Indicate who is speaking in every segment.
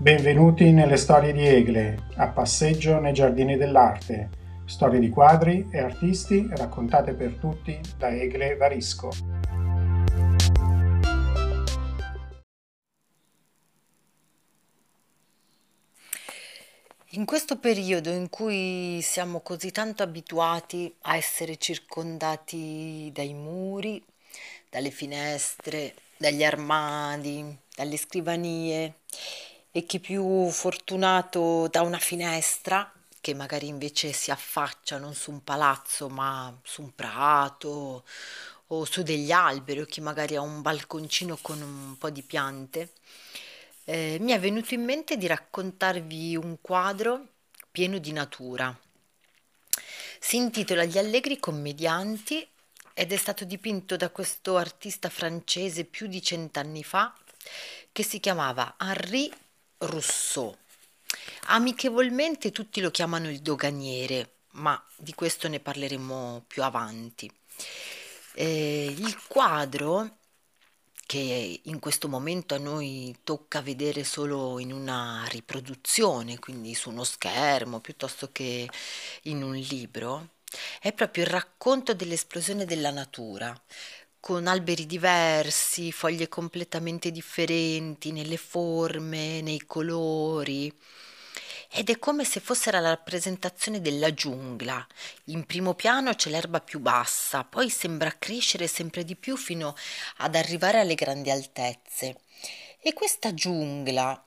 Speaker 1: Benvenuti nelle storie di Egle, a passeggio nei giardini dell'arte, storie di quadri e artisti raccontate per tutti da Egle Varisco.
Speaker 2: In questo periodo in cui siamo così tanto abituati a essere circondati dai muri, dalle finestre, dagli armadi, dalle scrivanie, e chi più fortunato da una finestra, che magari invece si affaccia non su un palazzo ma su un prato o su degli alberi o chi magari ha un balconcino con un po' di piante, eh, mi è venuto in mente di raccontarvi un quadro pieno di natura. Si intitola Gli allegri commedianti ed è stato dipinto da questo artista francese più di cent'anni fa che si chiamava Henri Rousseau. Amichevolmente tutti lo chiamano il doganiere, ma di questo ne parleremo più avanti. Eh, il quadro che in questo momento a noi tocca vedere solo in una riproduzione, quindi su uno schermo piuttosto che in un libro, è proprio il racconto dell'esplosione della natura, con alberi diversi, foglie completamente differenti nelle forme, nei colori. Ed è come se fosse la rappresentazione della giungla. In primo piano c'è l'erba più bassa, poi sembra crescere sempre di più fino ad arrivare alle grandi altezze. E questa giungla,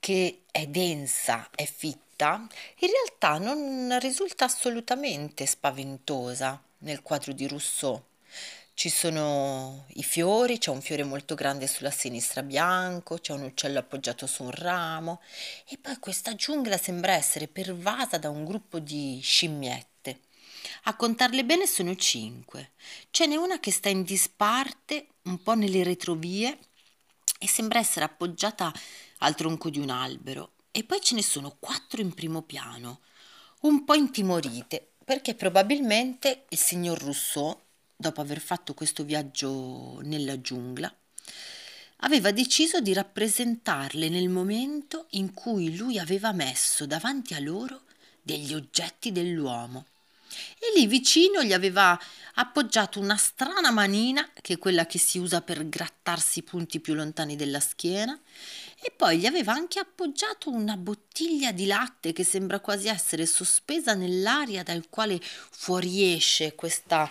Speaker 2: che è densa, è fitta, in realtà non risulta assolutamente spaventosa nel quadro di Rousseau. Ci sono i fiori, c'è un fiore molto grande sulla sinistra bianco, c'è un uccello appoggiato su un ramo e poi questa giungla sembra essere pervasa da un gruppo di scimmiette. A contarle bene sono cinque. Ce n'è una che sta in disparte, un po' nelle retrovie e sembra essere appoggiata al tronco di un albero. E poi ce ne sono quattro in primo piano, un po' intimorite, perché probabilmente il signor Rousseau dopo aver fatto questo viaggio nella giungla, aveva deciso di rappresentarle nel momento in cui lui aveva messo davanti a loro degli oggetti dell'uomo. E lì vicino gli aveva appoggiato una strana manina, che è quella che si usa per grattarsi i punti più lontani della schiena, e poi gli aveva anche appoggiato una bottiglia di latte che sembra quasi essere sospesa nell'aria dal quale fuoriesce questa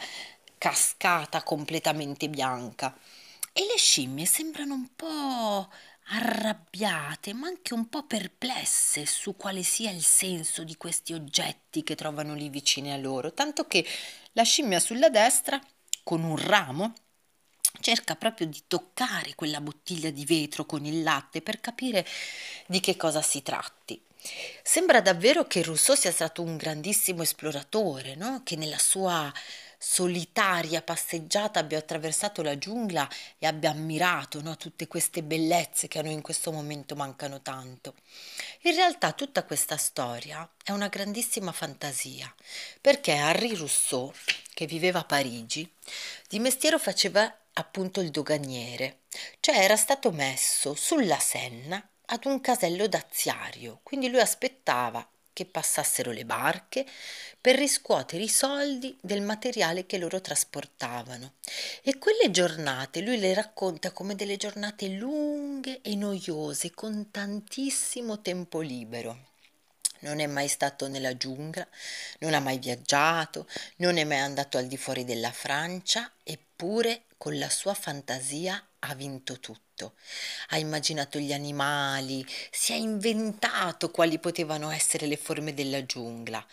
Speaker 2: cascata completamente bianca e le scimmie sembrano un po' arrabbiate, ma anche un po' perplesse su quale sia il senso di questi oggetti che trovano lì vicini a loro, tanto che la scimmia sulla destra, con un ramo, cerca proprio di toccare quella bottiglia di vetro con il latte per capire di che cosa si tratti. Sembra davvero che Rousseau sia stato un grandissimo esploratore, no? che nella sua solitaria passeggiata abbia attraversato la giungla e abbia ammirato no, tutte queste bellezze che a noi in questo momento mancano tanto. In realtà tutta questa storia è una grandissima fantasia, perché Henri Rousseau, che viveva a Parigi, di mestiere faceva appunto il doganiere, cioè era stato messo sulla Senna ad un casello daziario, quindi lui aspettava che passassero le barche per riscuotere i soldi del materiale che loro trasportavano. E quelle giornate lui le racconta come delle giornate lunghe e noiose, con tantissimo tempo libero. Non è mai stato nella giungla, non ha mai viaggiato, non è mai andato al di fuori della Francia, eppure con la sua fantasia ha vinto tutto. Ha immaginato gli animali, si è inventato quali potevano essere le forme della giungla.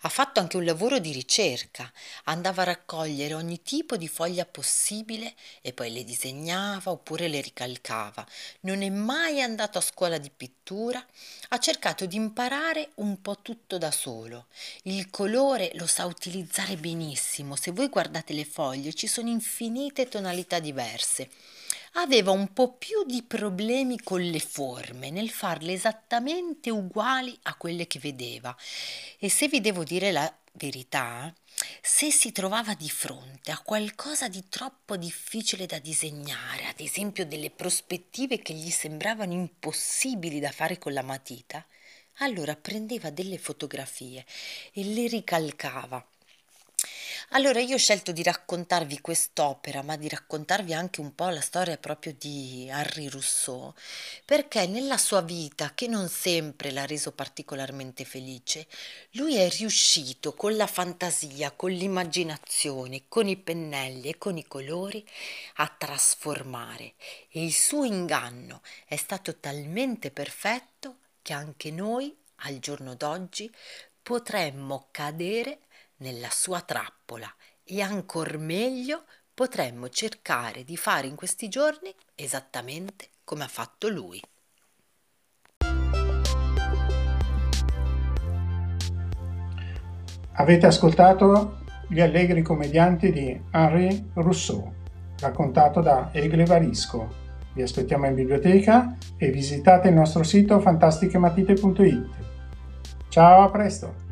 Speaker 2: Ha fatto anche un lavoro di ricerca, andava a raccogliere ogni tipo di foglia possibile e poi le disegnava oppure le ricalcava. Non è mai andato a scuola di pittura, ha cercato di imparare un po' tutto da solo. Il colore lo sa utilizzare benissimo, se voi guardate le foglie ci sono infinite tonalità diverse aveva un po' più di problemi con le forme, nel farle esattamente uguali a quelle che vedeva. E se vi devo dire la verità, se si trovava di fronte a qualcosa di troppo difficile da disegnare, ad esempio delle prospettive che gli sembravano impossibili da fare con la matita, allora prendeva delle fotografie e le ricalcava allora io ho scelto di raccontarvi quest'opera, ma di raccontarvi anche un po' la storia proprio di Henri Rousseau, perché nella sua vita, che non sempre l'ha reso particolarmente felice, lui è riuscito con la fantasia, con l'immaginazione, con i pennelli e con i colori a trasformare. E il suo inganno è stato talmente perfetto che anche noi, al giorno d'oggi, potremmo cadere nella sua trappola e ancor meglio potremmo cercare di fare in questi giorni esattamente come ha fatto lui.
Speaker 1: Avete ascoltato Gli allegri commedianti di Henri Rousseau, raccontato da Egle Varisco. Vi aspettiamo in biblioteca e visitate il nostro sito fantastichematite.it. Ciao, a presto!